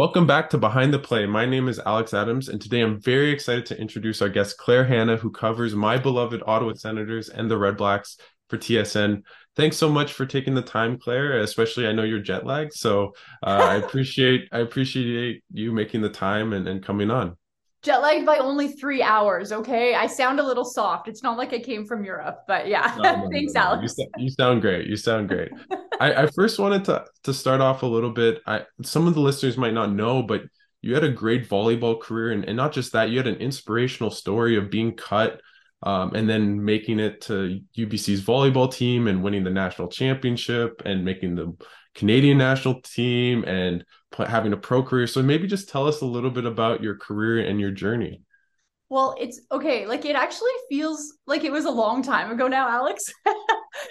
Welcome back to Behind the Play. My name is Alex Adams, and today I'm very excited to introduce our guest, Claire Hanna, who covers my beloved Ottawa Senators and the Red Blacks for TSN. Thanks so much for taking the time, Claire. Especially, I know you're jet lagged, so uh, I appreciate I appreciate you making the time and, and coming on. Jet lagged by only three hours. Okay, I sound a little soft. It's not like I came from Europe, but yeah. No, no, Thanks, no, Alex. You, you, sound great. You sound great. I, I first wanted to to start off a little bit. I some of the listeners might not know, but you had a great volleyball career, and, and not just that, you had an inspirational story of being cut um, and then making it to UBC's volleyball team and winning the national championship and making the Canadian national team and having a pro career. So maybe just tell us a little bit about your career and your journey. Well, it's okay. Like it actually feels like it was a long time ago now, Alex.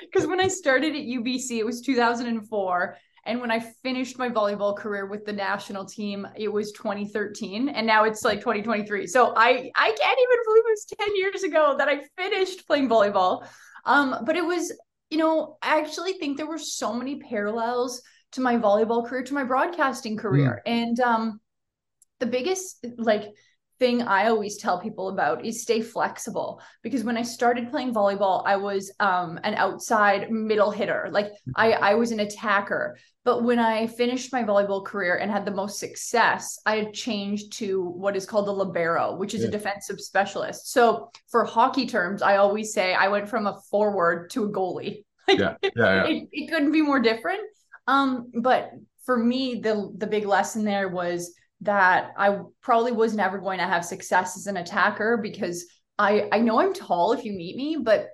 Because when I started at UBC, it was 2004. And when I finished my volleyball career with the national team, it was 2013. And now it's like 2023. So I, I can't even believe it was 10 years ago that I finished playing volleyball. Um, but it was, you know, I actually think there were so many parallels to my volleyball career, to my broadcasting career. Mm. And um, the biggest, like, thing I always tell people about is stay flexible because when I started playing volleyball, I was um, an outside middle hitter. Like I, I was an attacker. But when I finished my volleyball career and had the most success, I had changed to what is called a libero, which is yeah. a defensive specialist. So for hockey terms, I always say I went from a forward to a goalie. Like, yeah. Yeah, yeah. It, it couldn't be more different. Um, but for me, the the big lesson there was that I probably was never going to have success as an attacker because I I know I'm tall if you meet me, but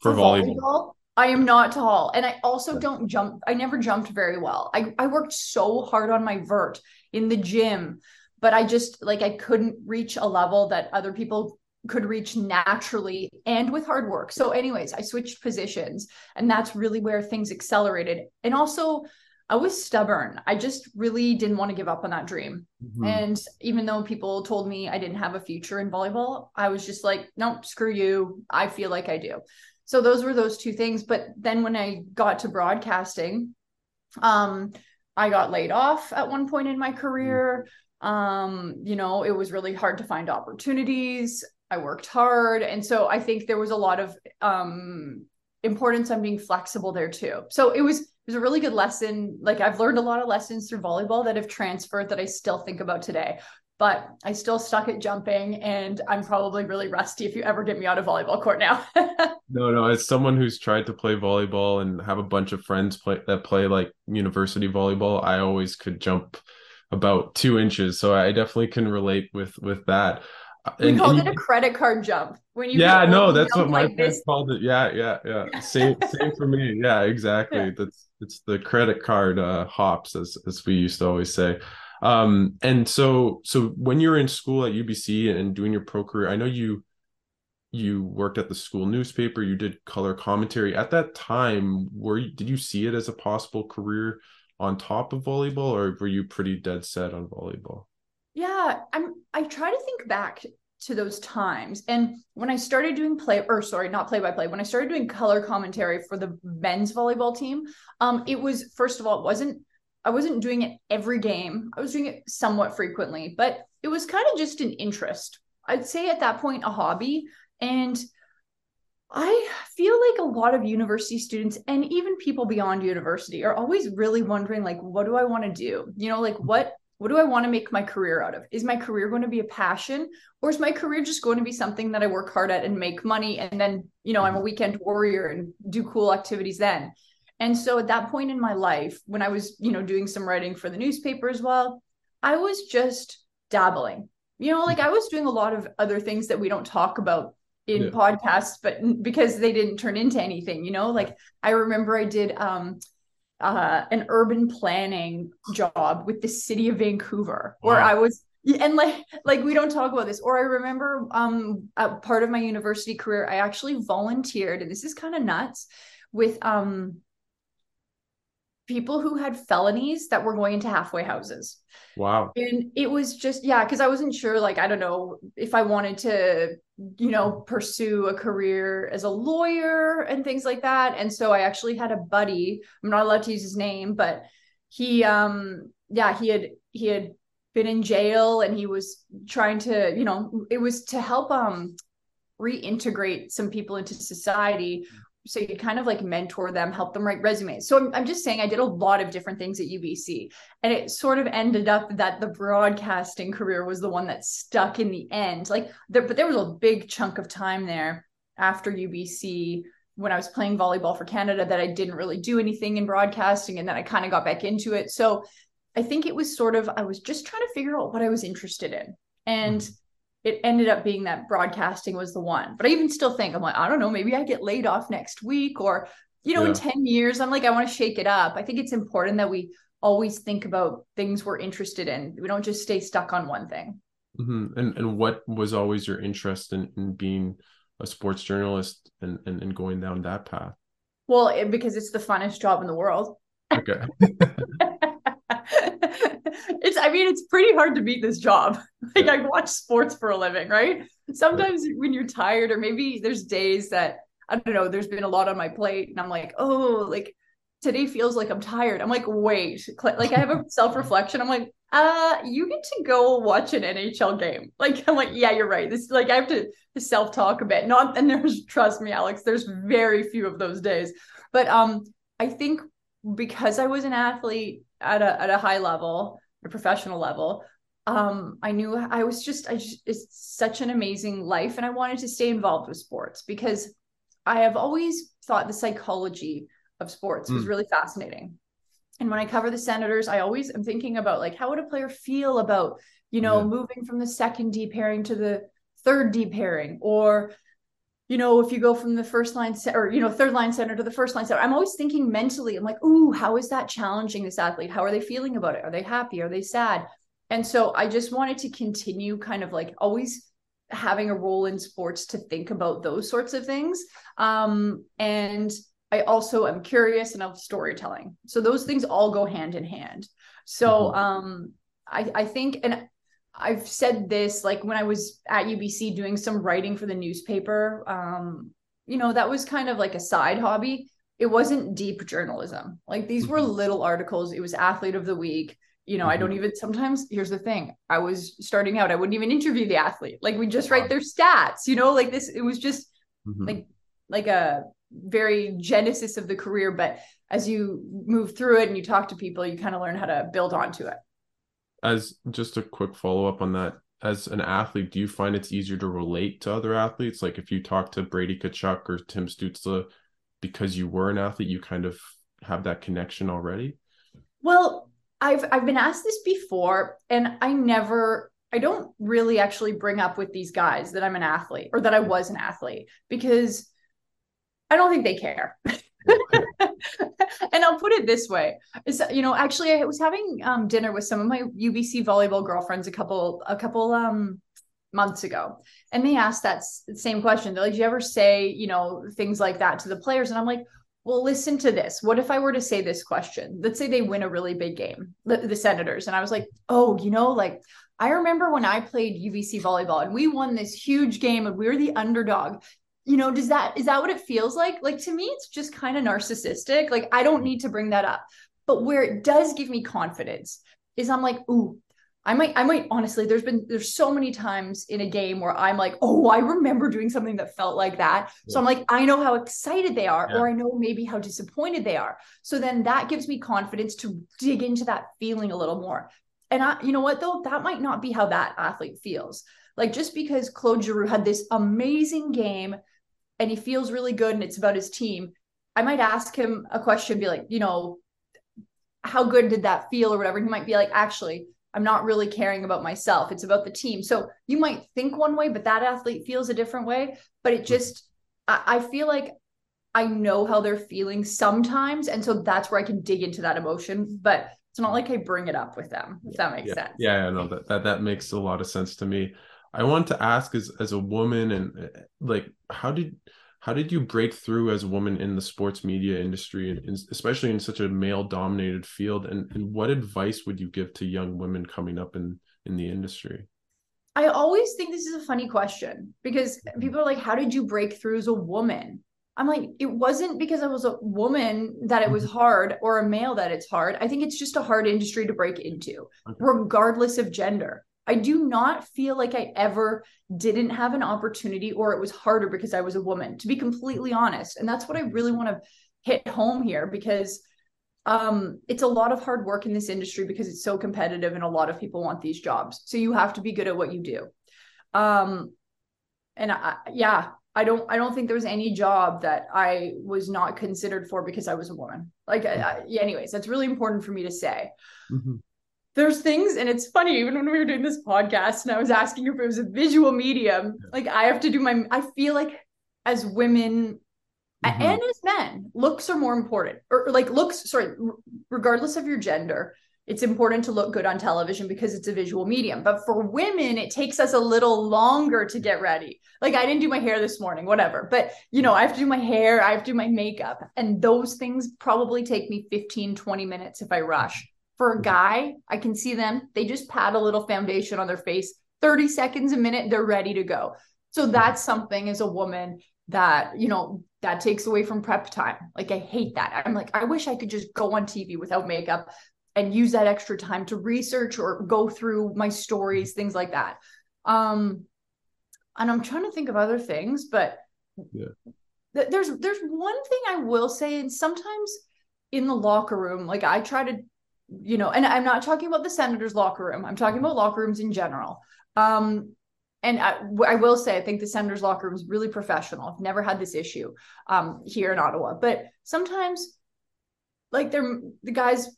for, for volleyball, volleyball, I am not tall. And I also don't jump. I never jumped very well. I, I worked so hard on my vert in the gym, but I just like I couldn't reach a level that other people could reach naturally and with hard work. So, anyways, I switched positions and that's really where things accelerated. And also I was stubborn. I just really didn't want to give up on that dream. Mm-hmm. And even though people told me I didn't have a future in volleyball, I was just like, nope, screw you. I feel like I do. So those were those two things. But then when I got to broadcasting, um, I got laid off at one point in my career. Um, you know, it was really hard to find opportunities. I worked hard. And so I think there was a lot of um importance on being flexible there too. So it was it was a really good lesson. Like I've learned a lot of lessons through volleyball that have transferred that I still think about today. But I still stuck at jumping and I'm probably really rusty if you ever get me out of volleyball court now. no, no, as someone who's tried to play volleyball and have a bunch of friends play that play like university volleyball, I always could jump about two inches. So I definitely can relate with with that. We and, called it a credit card jump when you. Yeah, no, that's what my like friends called it. Yeah, yeah, yeah. Same, same for me. Yeah, exactly. Yeah. That's it's the credit card uh, hops, as as we used to always say. Um, and so so when you were in school at UBC and doing your pro career, I know you you worked at the school newspaper. You did color commentary at that time. Were you, did you see it as a possible career on top of volleyball, or were you pretty dead set on volleyball? Yeah, I'm I try to think back to those times. And when I started doing play or sorry, not play by play, when I started doing color commentary for the men's volleyball team, um it was first of all it wasn't I wasn't doing it every game. I was doing it somewhat frequently, but it was kind of just an interest. I'd say at that point a hobby and I feel like a lot of university students and even people beyond university are always really wondering like what do I want to do? You know, like what what do I want to make my career out of? Is my career going to be a passion or is my career just going to be something that I work hard at and make money and then, you know, I'm a weekend warrior and do cool activities then. And so at that point in my life when I was, you know, doing some writing for the newspaper as well, I was just dabbling. You know, like I was doing a lot of other things that we don't talk about in yeah. podcasts but because they didn't turn into anything, you know, like I remember I did um uh, an urban planning job with the city of Vancouver, wow. where I was and like like we don't talk about this or i remember um a part of my university career i actually volunteered and this is kind of nuts with um people who had felonies that were going into halfway houses. Wow. And it was just, yeah, because I wasn't sure, like, I don't know if I wanted to, you know, pursue a career as a lawyer and things like that. And so I actually had a buddy, I'm not allowed to use his name, but he, um, yeah, he had, he had been in jail and he was trying to, you know, it was to help um reintegrate some people into society so you kind of like mentor them help them write resumes. So I'm, I'm, just saying i did a lot of different things at ubc and it sort of ended up that the broadcasting career was the one that stuck in the end. Like there, but there was a big chunk of time there after ubc when i was playing volleyball for canada that i didn't really do anything in broadcasting and then i kind of got back into it. So i think it was sort of i was just trying to figure out what i was interested in. And mm-hmm it ended up being that broadcasting was the one. But I even still think I'm like, I don't know, maybe I get laid off next week or, you know, yeah. in 10 years, I'm like, I want to shake it up. I think it's important that we always think about things we're interested in. We don't just stay stuck on one thing. Mm-hmm. And and what was always your interest in, in being a sports journalist and, and, and going down that path? Well, it, because it's the funnest job in the world. Okay. i mean it's pretty hard to beat this job. Like i watch sports for a living right? Sometimes when you're tired or maybe there's days that i don't know there's been a lot on my plate and i'm like oh like today feels like i'm tired. I'm like wait like i have a self-reflection. I'm like uh you get to go watch an nhl game. Like i'm like yeah you're right. This like i have to, to self-talk a bit. Not and there's trust me alex there's very few of those days. But um i think because i was an athlete at a at a high level a professional level um, I knew I was just, I just, it's such an amazing life. And I wanted to stay involved with sports because I have always thought the psychology of sports mm. was hmm. really fascinating. And when I cover the Senators, I always am thinking about like, how would a player feel about, you know, yeah. moving from the second D pairing to the third D pairing or, you know, if you go from the first line set or, you know, third line center to the first line center, I'm always thinking mentally, I'm like, ooh, how is that challenging this athlete? How are they feeling about it? Are they happy? Are they sad? And so I just wanted to continue kind of like always having a role in sports to think about those sorts of things. Um, and I also am curious and of storytelling. So those things all go hand in hand. So mm-hmm. um, I, I think, and I've said this like when I was at UBC doing some writing for the newspaper, um, you know, that was kind of like a side hobby. It wasn't deep journalism. Like these were mm-hmm. little articles. It was athlete of the week. You know. I don't mm-hmm. even sometimes here's the thing. I was starting out, I wouldn't even interview the athlete. Like we just write their stats, you know, like this, it was just mm-hmm. like like a very genesis of the career. But as you move through it and you talk to people, you kind of learn how to build onto it as just a quick follow up on that as an athlete do you find it's easier to relate to other athletes? Like if you talk to brady tkachuk or tim stützle because you were an athlete you kind of have that connection already? Well i've i've been asked this before and i never i don't really actually bring up with these guys that i'm an athlete or that i was an athlete because i don't think they care and I'll put it this way: is you know, actually, I was having um, dinner with some of my UBC volleyball girlfriends a couple a couple um, months ago, and they asked that same question. They're like, "Do you ever say you know things like that to the players?" And I'm like, "Well, listen to this. What if I were to say this question? Let's say they win a really big game, the, the Senators, and I was like, oh, you know, like." I remember when I played UBC volleyball and we won this huge game and we were the underdog you know does that is that what it feels like? Like to me it's just kind of narcissistic. Like i don't need to bring that up. But where it does give me confidence is i'm like ooh i might i might honestly there's been there's so many times in a game where i'm like oh i remember doing something that felt like that. Yeah. so i'm like i know how excited they are yeah. or i know maybe how disappointed they are. So then that gives me confidence to dig into that feeling a little more. And i you know what though? That might not be how that athlete feels. Like just because Claude Giroux had this amazing game and he feels really good and it's about his team, I might ask him a question, be like, you know, how good did that feel or whatever? he might be like, actually, I'm not really caring about myself. It's about the team. So you might think one way, but that athlete feels a different way. But it just, I, feel like I know how they're feeling sometimes. And so that's where I can dig into that emotion. But it's not like I bring it up with them, if that makes yeah. sense. Yeah, I know that, that that makes a lot of sense to me. I want to ask as as a woman and like how did how did you break through as a woman in the sports media industry and especially in such a male dominated field and, and what advice would you give to young women coming up in in the industry i always think this is a funny question because people are like how did you break through as a woman I'm like, it wasn't because I was a woman that it was mm-hmm. hard or a male that it's hard. I think it's just a hard industry to break into, okay. regardless of gender. I do not feel like I ever didn't have an opportunity or it was harder because I was a woman, to be completely honest. And that's what I really want to hit home here because um, it's a lot of hard work in this industry because it's so competitive and a lot of people want these jobs. So you have to be good at what you do. Um, and I, yeah, I don't I don't think there was any job that I was not considered for because I was a woman. Like, I, I, anyways, that's really important for me to say. Mm-hmm. There's things, and it's funny. Even when we were doing this podcast, and I was asking if it was a visual medium, like I have to do my. I feel like as women mm-hmm. and as men, looks are more important, or, or like looks. Sorry, regardless of your gender, it's important to look good on television because it's a visual medium. But for women, it takes us a little longer to get ready. Like I didn't do my hair this morning, whatever. But you know, I have to do my hair, I have to do my makeup. And those things probably take me 15, 20 minutes if I rush. For a mm-hmm. guy, I can see them, they just pat a little foundation on their face, 30 seconds a minute, they're ready to go. So mm-hmm. that's something as a woman that, you know, that takes away from prep time. Like I hate that. I'm like, I wish I could just go on TV without makeup and use that extra time to research or go through my stories, mm-hmm. things like that. Um, and I'm trying to think of other things, but yeah. th- there's there's one thing I will say, and sometimes in the locker room, like I try to, you know, and I'm not talking about the Senators locker room. I'm talking about locker rooms in general. Um, and I, I, will say, I think the Senators locker room is really professional. I've never had this issue um, here in Ottawa, but sometimes, like they're the guys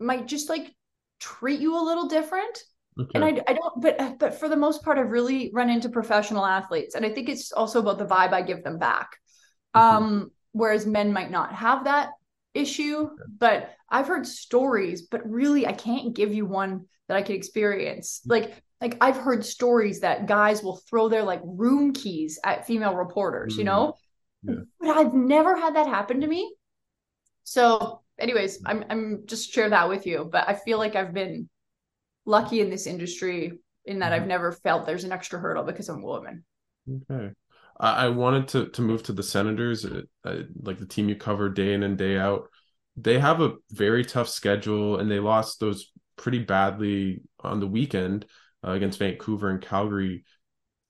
might just like treat you a little different. Okay. And I, I don't, but but for the most part, I've really run into professional athletes, and I think it's also about the vibe I give them back. Mm-hmm. Um, whereas men might not have that issue, but I've heard stories, but really I can't give you one that I could experience. Mm-hmm. Like like I've heard stories that guys will throw their like room keys at female reporters, mm-hmm. you know? Yeah. But I've never had that happen to me. So anyways, I'm I'm just share that with you. But I feel like I've been lucky in this industry in that I've mm-hmm. never felt there's an extra hurdle because I'm a woman. Okay. I wanted to to move to the Senators, uh, uh, like the team you cover day in and day out. They have a very tough schedule, and they lost those pretty badly on the weekend uh, against Vancouver and Calgary.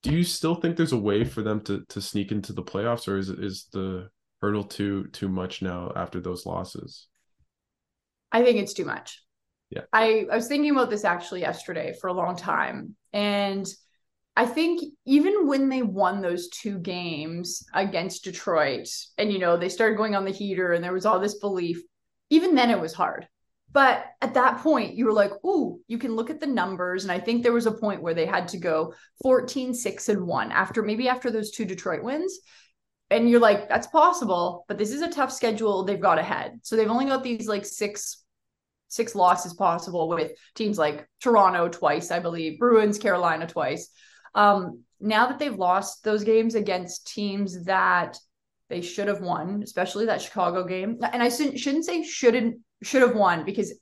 Do you still think there's a way for them to to sneak into the playoffs, or is is the hurdle too too much now after those losses? I think it's too much. Yeah. I, I was thinking about this actually yesterday for a long time. And I think even when they won those two games against Detroit, and you know, they started going on the heater and there was all this belief, even then it was hard. But at that point, you were like, ooh, you can look at the numbers. And I think there was a point where they had to go 14, 6, and 1 after maybe after those two Detroit wins and you're like that's possible but this is a tough schedule they've got ahead so they've only got these like six six losses possible with teams like toronto twice i believe bruins carolina twice um now that they've lost those games against teams that they should have won especially that chicago game and i shouldn't, say shouldn't should have won because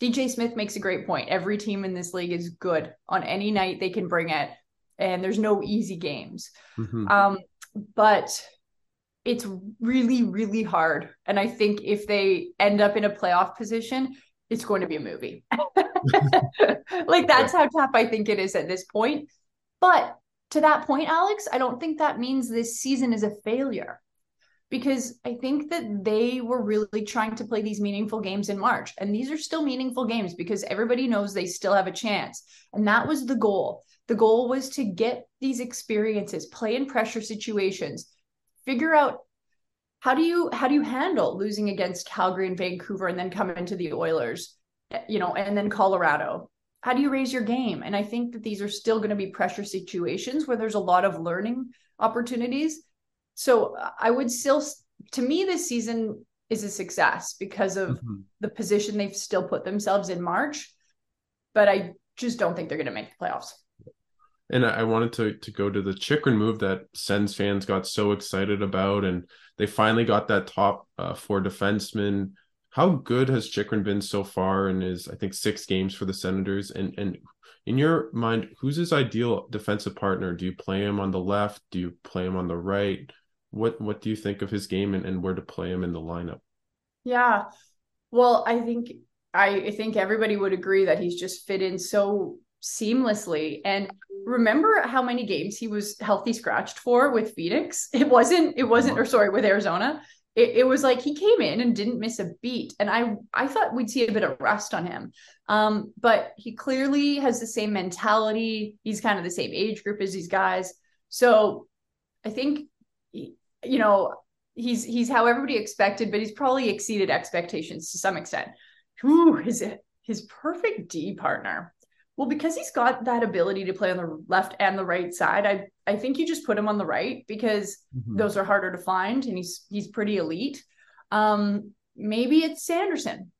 dj smith makes a great point every team in this league is good on any night they can bring it and there's no easy games mm-hmm. um but it's really, really hard. And I think if they end up in a playoff position, it's going to be a movie. like that's how tough I think it is at this point. But to that point, Alex, I don't think that means this season is a failure because I think that they were really trying to play these meaningful games in March. And these are still meaningful games because everybody knows they still have a chance. And that was the goal. The goal was to get these experiences, play in pressure situations, figure out how do you how do you handle losing against Calgary and Vancouver and then come into the Oilers, you know, and then Colorado. How do you raise your game? And I think that these are still going to be pressure situations where there's a lot of learning opportunities. So I would still to me this season is a success because of mm-hmm. the position they've still put themselves in March. But I just don't think they're going to make the playoffs and I wanted to to go to the Chychrun move that Sens fans got so excited about, and they finally got that top uh, four defenseman. How good has Chychrun been so far in his I think six games for the Senators? And and in your mind, who's his ideal defensive partner? Do you play him on the left? Do you play him on the right? what what do you think of his game and, and where to play him in the lineup? Yeah. Well, I think I think everybody would agree that he's just fit in so seamlessly. And remember how many games he was healthy scratched for with Phoenix? It wasn't, it wasn't, uh-huh. or sorry, with Arizona. It, it was like he came in and didn't miss a beat. And I I thought we'd see a bit of rust on him. Um, but he clearly has the same mentality. He's kind of the same age group as these guys. So I think you know, he's he's how everybody expected, but he's probably exceeded expectations to some extent. Who is it? His perfect D partner. Well, because he's got that ability to play on the left and the right side, I I think you just put him on the right because mm-hmm. those are harder to find, and he's he's pretty elite. Um, maybe it's Sanderson.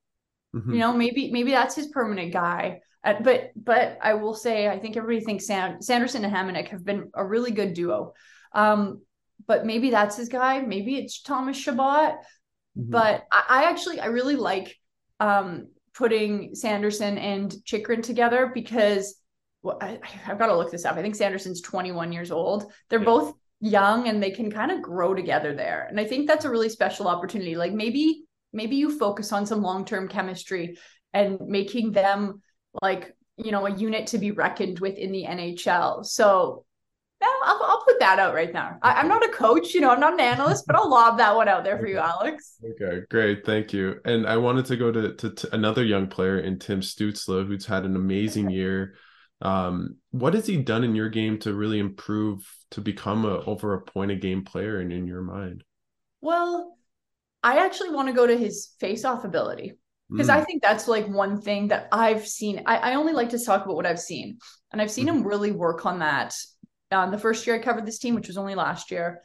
Mm-hmm. You know, maybe maybe that's his permanent guy. Uh, but but I will say, I think everybody thinks San- Sanderson and Hamonic have been a really good duo. Um, but maybe that's his guy. Maybe it's Thomas Chabot. Mm-hmm. But I, I, actually I really like um, putting Sanderson and Chychrun together because well, I, have got to look this up. I think Sanderson's 21 years old. They're yeah. both young and they can kind of grow together there. And I think that's a really special opportunity. Like maybe maybe you focus on some long-term chemistry and making them like you know a unit to be reckoned with in the NHL. So I'll, I'll put that out right now. I, am not a coach, you know, I'm not an analyst, but I'll lob that one out there for you, Alex. Okay, great. Thank you. And I wanted to go to, to, to another young player in Tim Stützle, who's had an amazing year. Um, what has he done in your game to really improve to become a over a point a game player in, in your mind? Well, I actually want to go to his face off ability because mm. I think that's like one thing that I've seen. I, I only like to talk about what I've seen, and I've seen mm. him really work on that um, the first year I covered this team, which was only last year,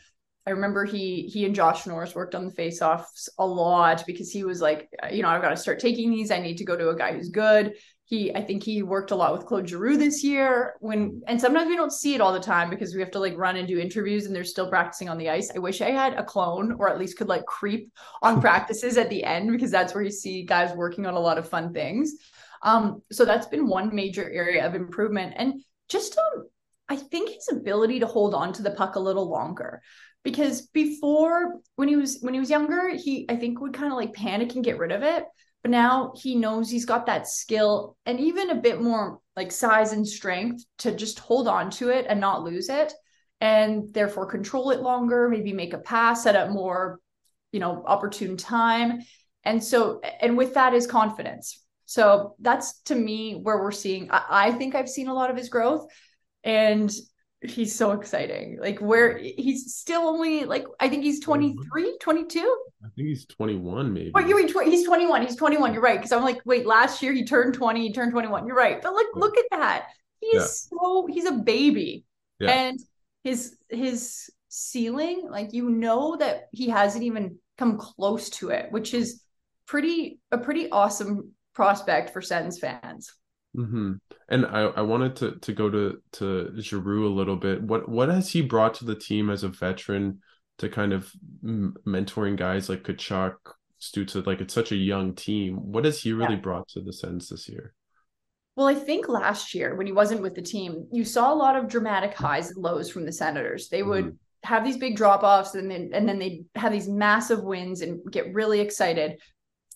I remember he he and Josh Norris worked on the face-offs a lot because he was like, you know, I've got to start taking these. I need to go to a guy who's good. He, I think he worked a lot with Claude Giroux this year. When and sometimes we don't see it all the time because we have to like run and do interviews and they're still practicing on the ice. I wish I had a clone or at least could like creep on practices at the end because that's where you see guys working on a lot of fun things. Um, so that's been one major area of improvement and just um I think his ability to hold on to the puck a little longer. Because before when he was when he was younger he I think would kind of like panic and get rid of it. But now he knows he's got that skill and even a bit more like size and strength to just hold on to it and not lose it and therefore control it longer maybe make a pass at a more you know opportune time. And so and with that is confidence. So that's to me where we're seeing I, I think i've seen a lot of his growth and he's so exciting. Like where he's still only like i think he's 23 22 i think he's 21 maybe. Oh you're tw- he's 21 he's 21 you're right because i'm like wait last year he turned 20 he turned 21 you're right. But like look at that. He's yeah. so he's a baby. Yeah. and his his ceiling like you know that he hasn't even come close to it which is pretty a pretty awesome prospect for Sens fans. Mm-hmm. And I, I wanted to to go to to Giroux a little bit. What what has he brought to the team as a veteran to kind of m- mentoring guys like Tkachuk, Stützle? Like it's such a young team. What has he really yeah. brought to the Sens this year? Well, I think last year when he wasn't with the team, you saw a lot of dramatic highs and lows from the Senators. They would mm-hmm. have these big drop offs and then and then they have these massive wins and get really excited.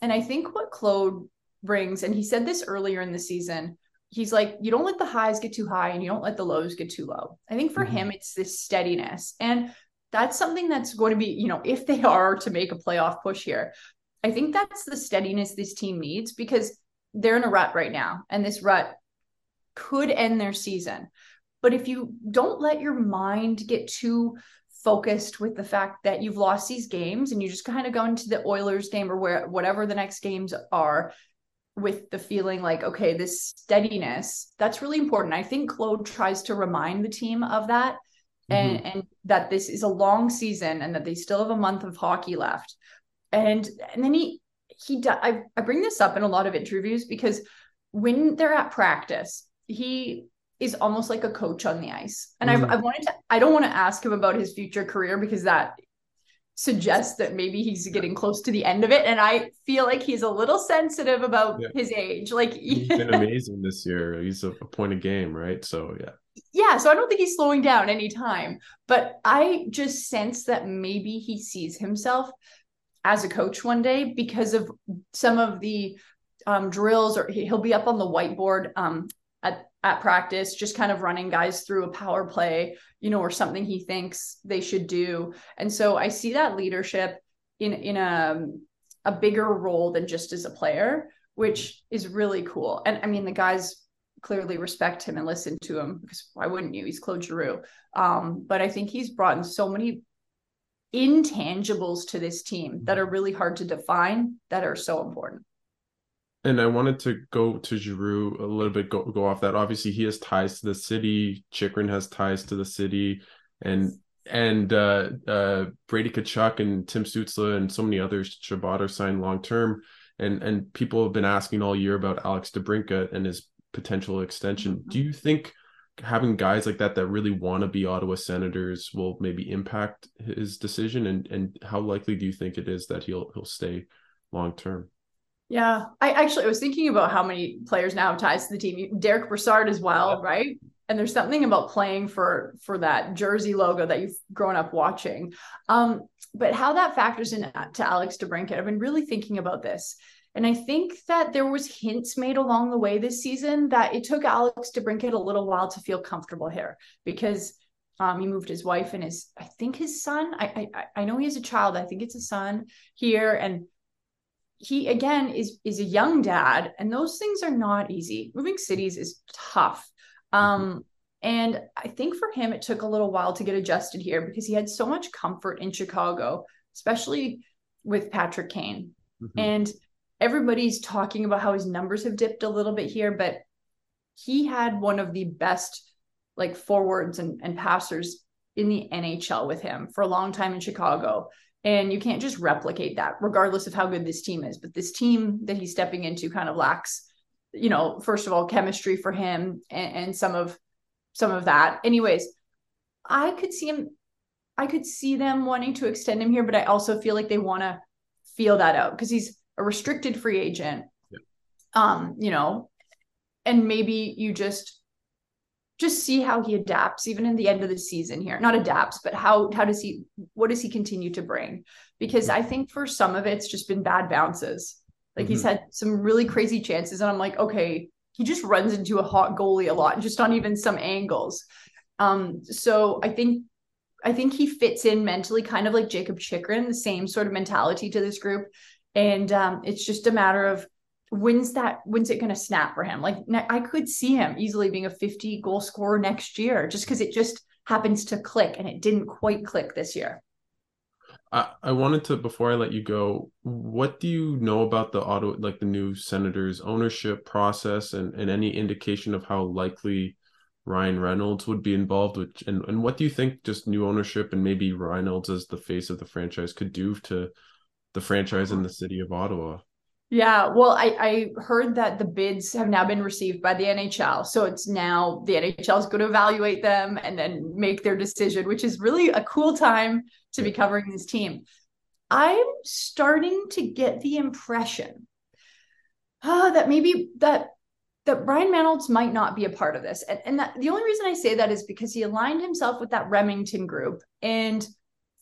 And I think what Claude brings, and he said this earlier in the season. He's like, you don't let the highs get too high and you don't let the lows get too low. I think for mm-hmm. him, it's this steadiness. And that's something that's going to be, you know, if they are to make a playoff push here, I think that's the steadiness this team needs because they're in a rut right now. And this rut could end their season. But if you don't let your mind get too focused with the fact that you've lost these games and you just kind of go into the Oilers game or where whatever the next games are with the feeling like okay this steadiness that's really important i think claude tries to remind the team of that and mm-hmm. and that this is a long season and that they still have a month of hockey left and and then he he I, I bring this up in a lot of interviews because when they're at practice he is almost like a coach on the ice and mm-hmm. I've, I've wanted to i don't want to ask him about his future career because that suggests that maybe he's getting close to the end of it. And I feel like he's a little sensitive about yeah. his age. Like he's been amazing this year. He's a, a point of game, right? So yeah. Yeah, so I don't think he's slowing down anytime. But I just sense that maybe he sees himself as a coach one day because of some of the um, drills, or he'll be up on the whiteboard um, at practice, just kind of running guys through a power play, you know, or something he thinks they should do. And so I see that leadership in in a a bigger role than just as a player, which is really cool. And I mean, the guys clearly respect him and listen to him because why wouldn't you? He's Claude Giroux. Um, but I think he's brought in so many intangibles to this team that are really hard to define that are so important. And I wanted to go to Giroux a little bit, go, go off that. Obviously, he has ties to the city. Chychrun has ties to the city, and and uh, uh, Brady Tkachuk and Tim Stützle and so many others. Chabot are signed long term, and and people have been asking all year about Alex DeBrincat and his potential extension. Mm-hmm. Do you think having guys like that that really want to be Ottawa Senators will maybe impact his decision? And and how likely do you think it is that he'll he'll stay long term? Yeah, I actually I was thinking about how many players now have ties to the team. Derick Brassard as well, yeah. right? And there's something about playing for for that jersey logo that you've grown up watching. Um, but how that factors in to Alex DeBrincat, I've been really thinking about this. And I think that there was hints made along the way this season that it took Alex DeBrincat a little while to feel comfortable here because um, he moved his wife and his, I think his son. I, I I know he has a child. I think it's a son here, and he again is is a young dad and those things are not easy. Moving cities is tough. Um and i think for him it took a little while to get adjusted here because he had so much comfort in chicago especially with patrick kane. Mm-hmm. and everybody's talking about how his numbers have dipped a little bit here but he had one of the best like forwards and, and passers in the nhl with him for a long time in chicago and you can't just replicate that, regardless of how good this team is. But this team that he's stepping into kind of lacks, you know, first of all, chemistry for him and, and some of some of that. Anyways, I could see him, I could see them wanting to extend him here, but I also feel like they want to feel that out because he's a restricted free agent. Yeah. Um, you know, and maybe you just just see how he adapts even in the end of the season here. Not adapts but how how does he what does he continue to bring? Because i think for some of it's just been bad bounces. Like mm-hmm. he's had some really crazy chances and i'm like okay he just runs into a hot goalie a lot just on even some angles. Um so i think i think he fits in mentally kind of like jakob chychrun the same sort of mentality to this group. And um it's just a matter of when's that when's it going to snap for him like i could see him easily being a 50 goal scorer next year just because it just happens to click and it didn't quite click this year I, wanted to before I let you go, what do you know about the auto like the new senators ownership process and, and any indication of how likely Ryan Reynolds would be involved with and, and what do you think just new ownership and maybe Reynolds as the face of the franchise could do to the franchise in the city of Ottawa? Yeah, well, I, I heard that the bids have now been received by the NHL. So it's now the NHL is going to evaluate them and then make their decision, which is really a cool time to be covering this team. I'm starting to get the impression uh, that maybe that that Ryan Reynolds might not be a part of this. And, and that, the only reason I say that is because he aligned himself with that Remington group. And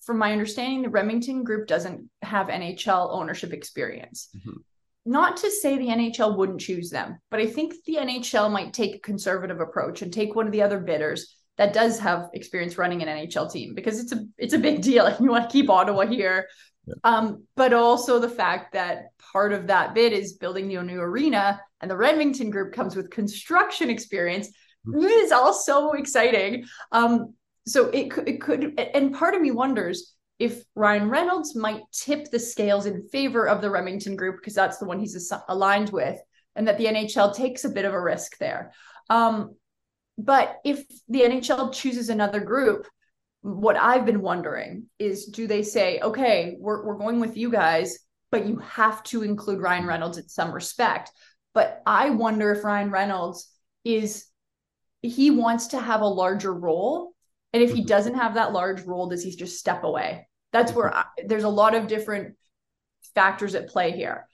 from my understanding, the Remington group doesn't have NHL ownership experience. Mm-hmm not to say the NHL wouldn't choose them, but I think the NHL might take a conservative approach and take one of the other bidders that does have experience running an NHL team because it's a it's a big deal. and you want to keep Ottawa here. Yeah. Um, but also the fact that part of that bid is building the new arena and the Remington group comes with construction experience. Mm-hmm. It is all so exciting. Um, so it it could, and part of me wonders if Ryan Reynolds might tip the scales in favor of the Remington group because that's the one he's aligned with, and that the NHL takes a bit of a risk there. Um, but if the NHL chooses another group, what I've been wondering is do they say, okay, we're, we're going with you guys, but you have to include Ryan Reynolds in some respect? But I wonder if Ryan Reynolds is, he wants to have a larger role. And if he mm-hmm. doesn't have that large role, does he just step away? That's where I, there's a lot of different factors at play here.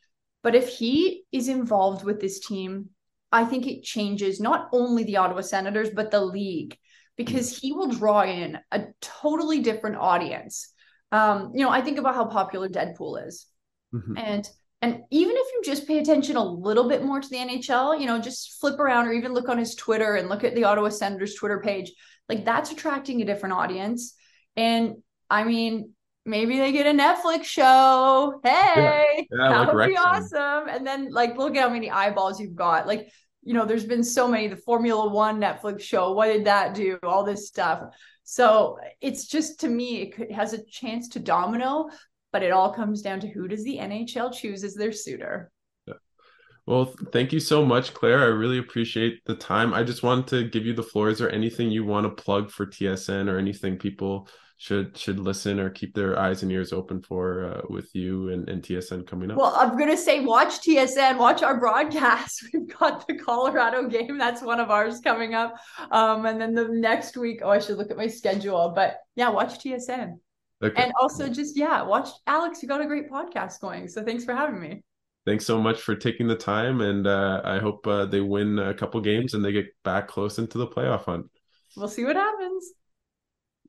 But if he is involved with this team, I think it changes not only the Ottawa Senators, but the league because he will draw in a totally different audience. Um, you know, I think about how popular Deadpool is. Mm-hmm. And and even if you just pay attention a little bit more to the NHL, you know, just flip around or even look on his Twitter and look at the Ottawa Senators Twitter page, like that's attracting a different audience. And I mean, maybe they get a Netflix show. Hey, yeah. Yeah, that like would be awesome. And then like look at how many eyeballs you've got. Like, you know, there's been so many, the Formula One Netflix show. What did that do? All this stuff. So it's just to me, it could, has a chance to domino, but it all comes down to who does the NHL choose as their suitor. Well, thank you so much, Claire. I really appreciate the time. I just wanted to give you the floor. Is there anything you want to plug for TSN or anything people should should listen or keep their eyes and ears open for uh, with you and, and TSN coming up? Well, I'm gonna say watch TSN, watch our broadcast. We've got the Colorado game. That's one of ours coming up. Um, and then the next week, oh, I should look at my schedule. But yeah, watch TSN. Okay. And also just yeah, watch Alex. You got a great podcast going. So thanks for having me. Thanks so much for taking the time, and uh, I hope uh, they win a couple games and they get back close into the playoff hunt. We'll see what happens.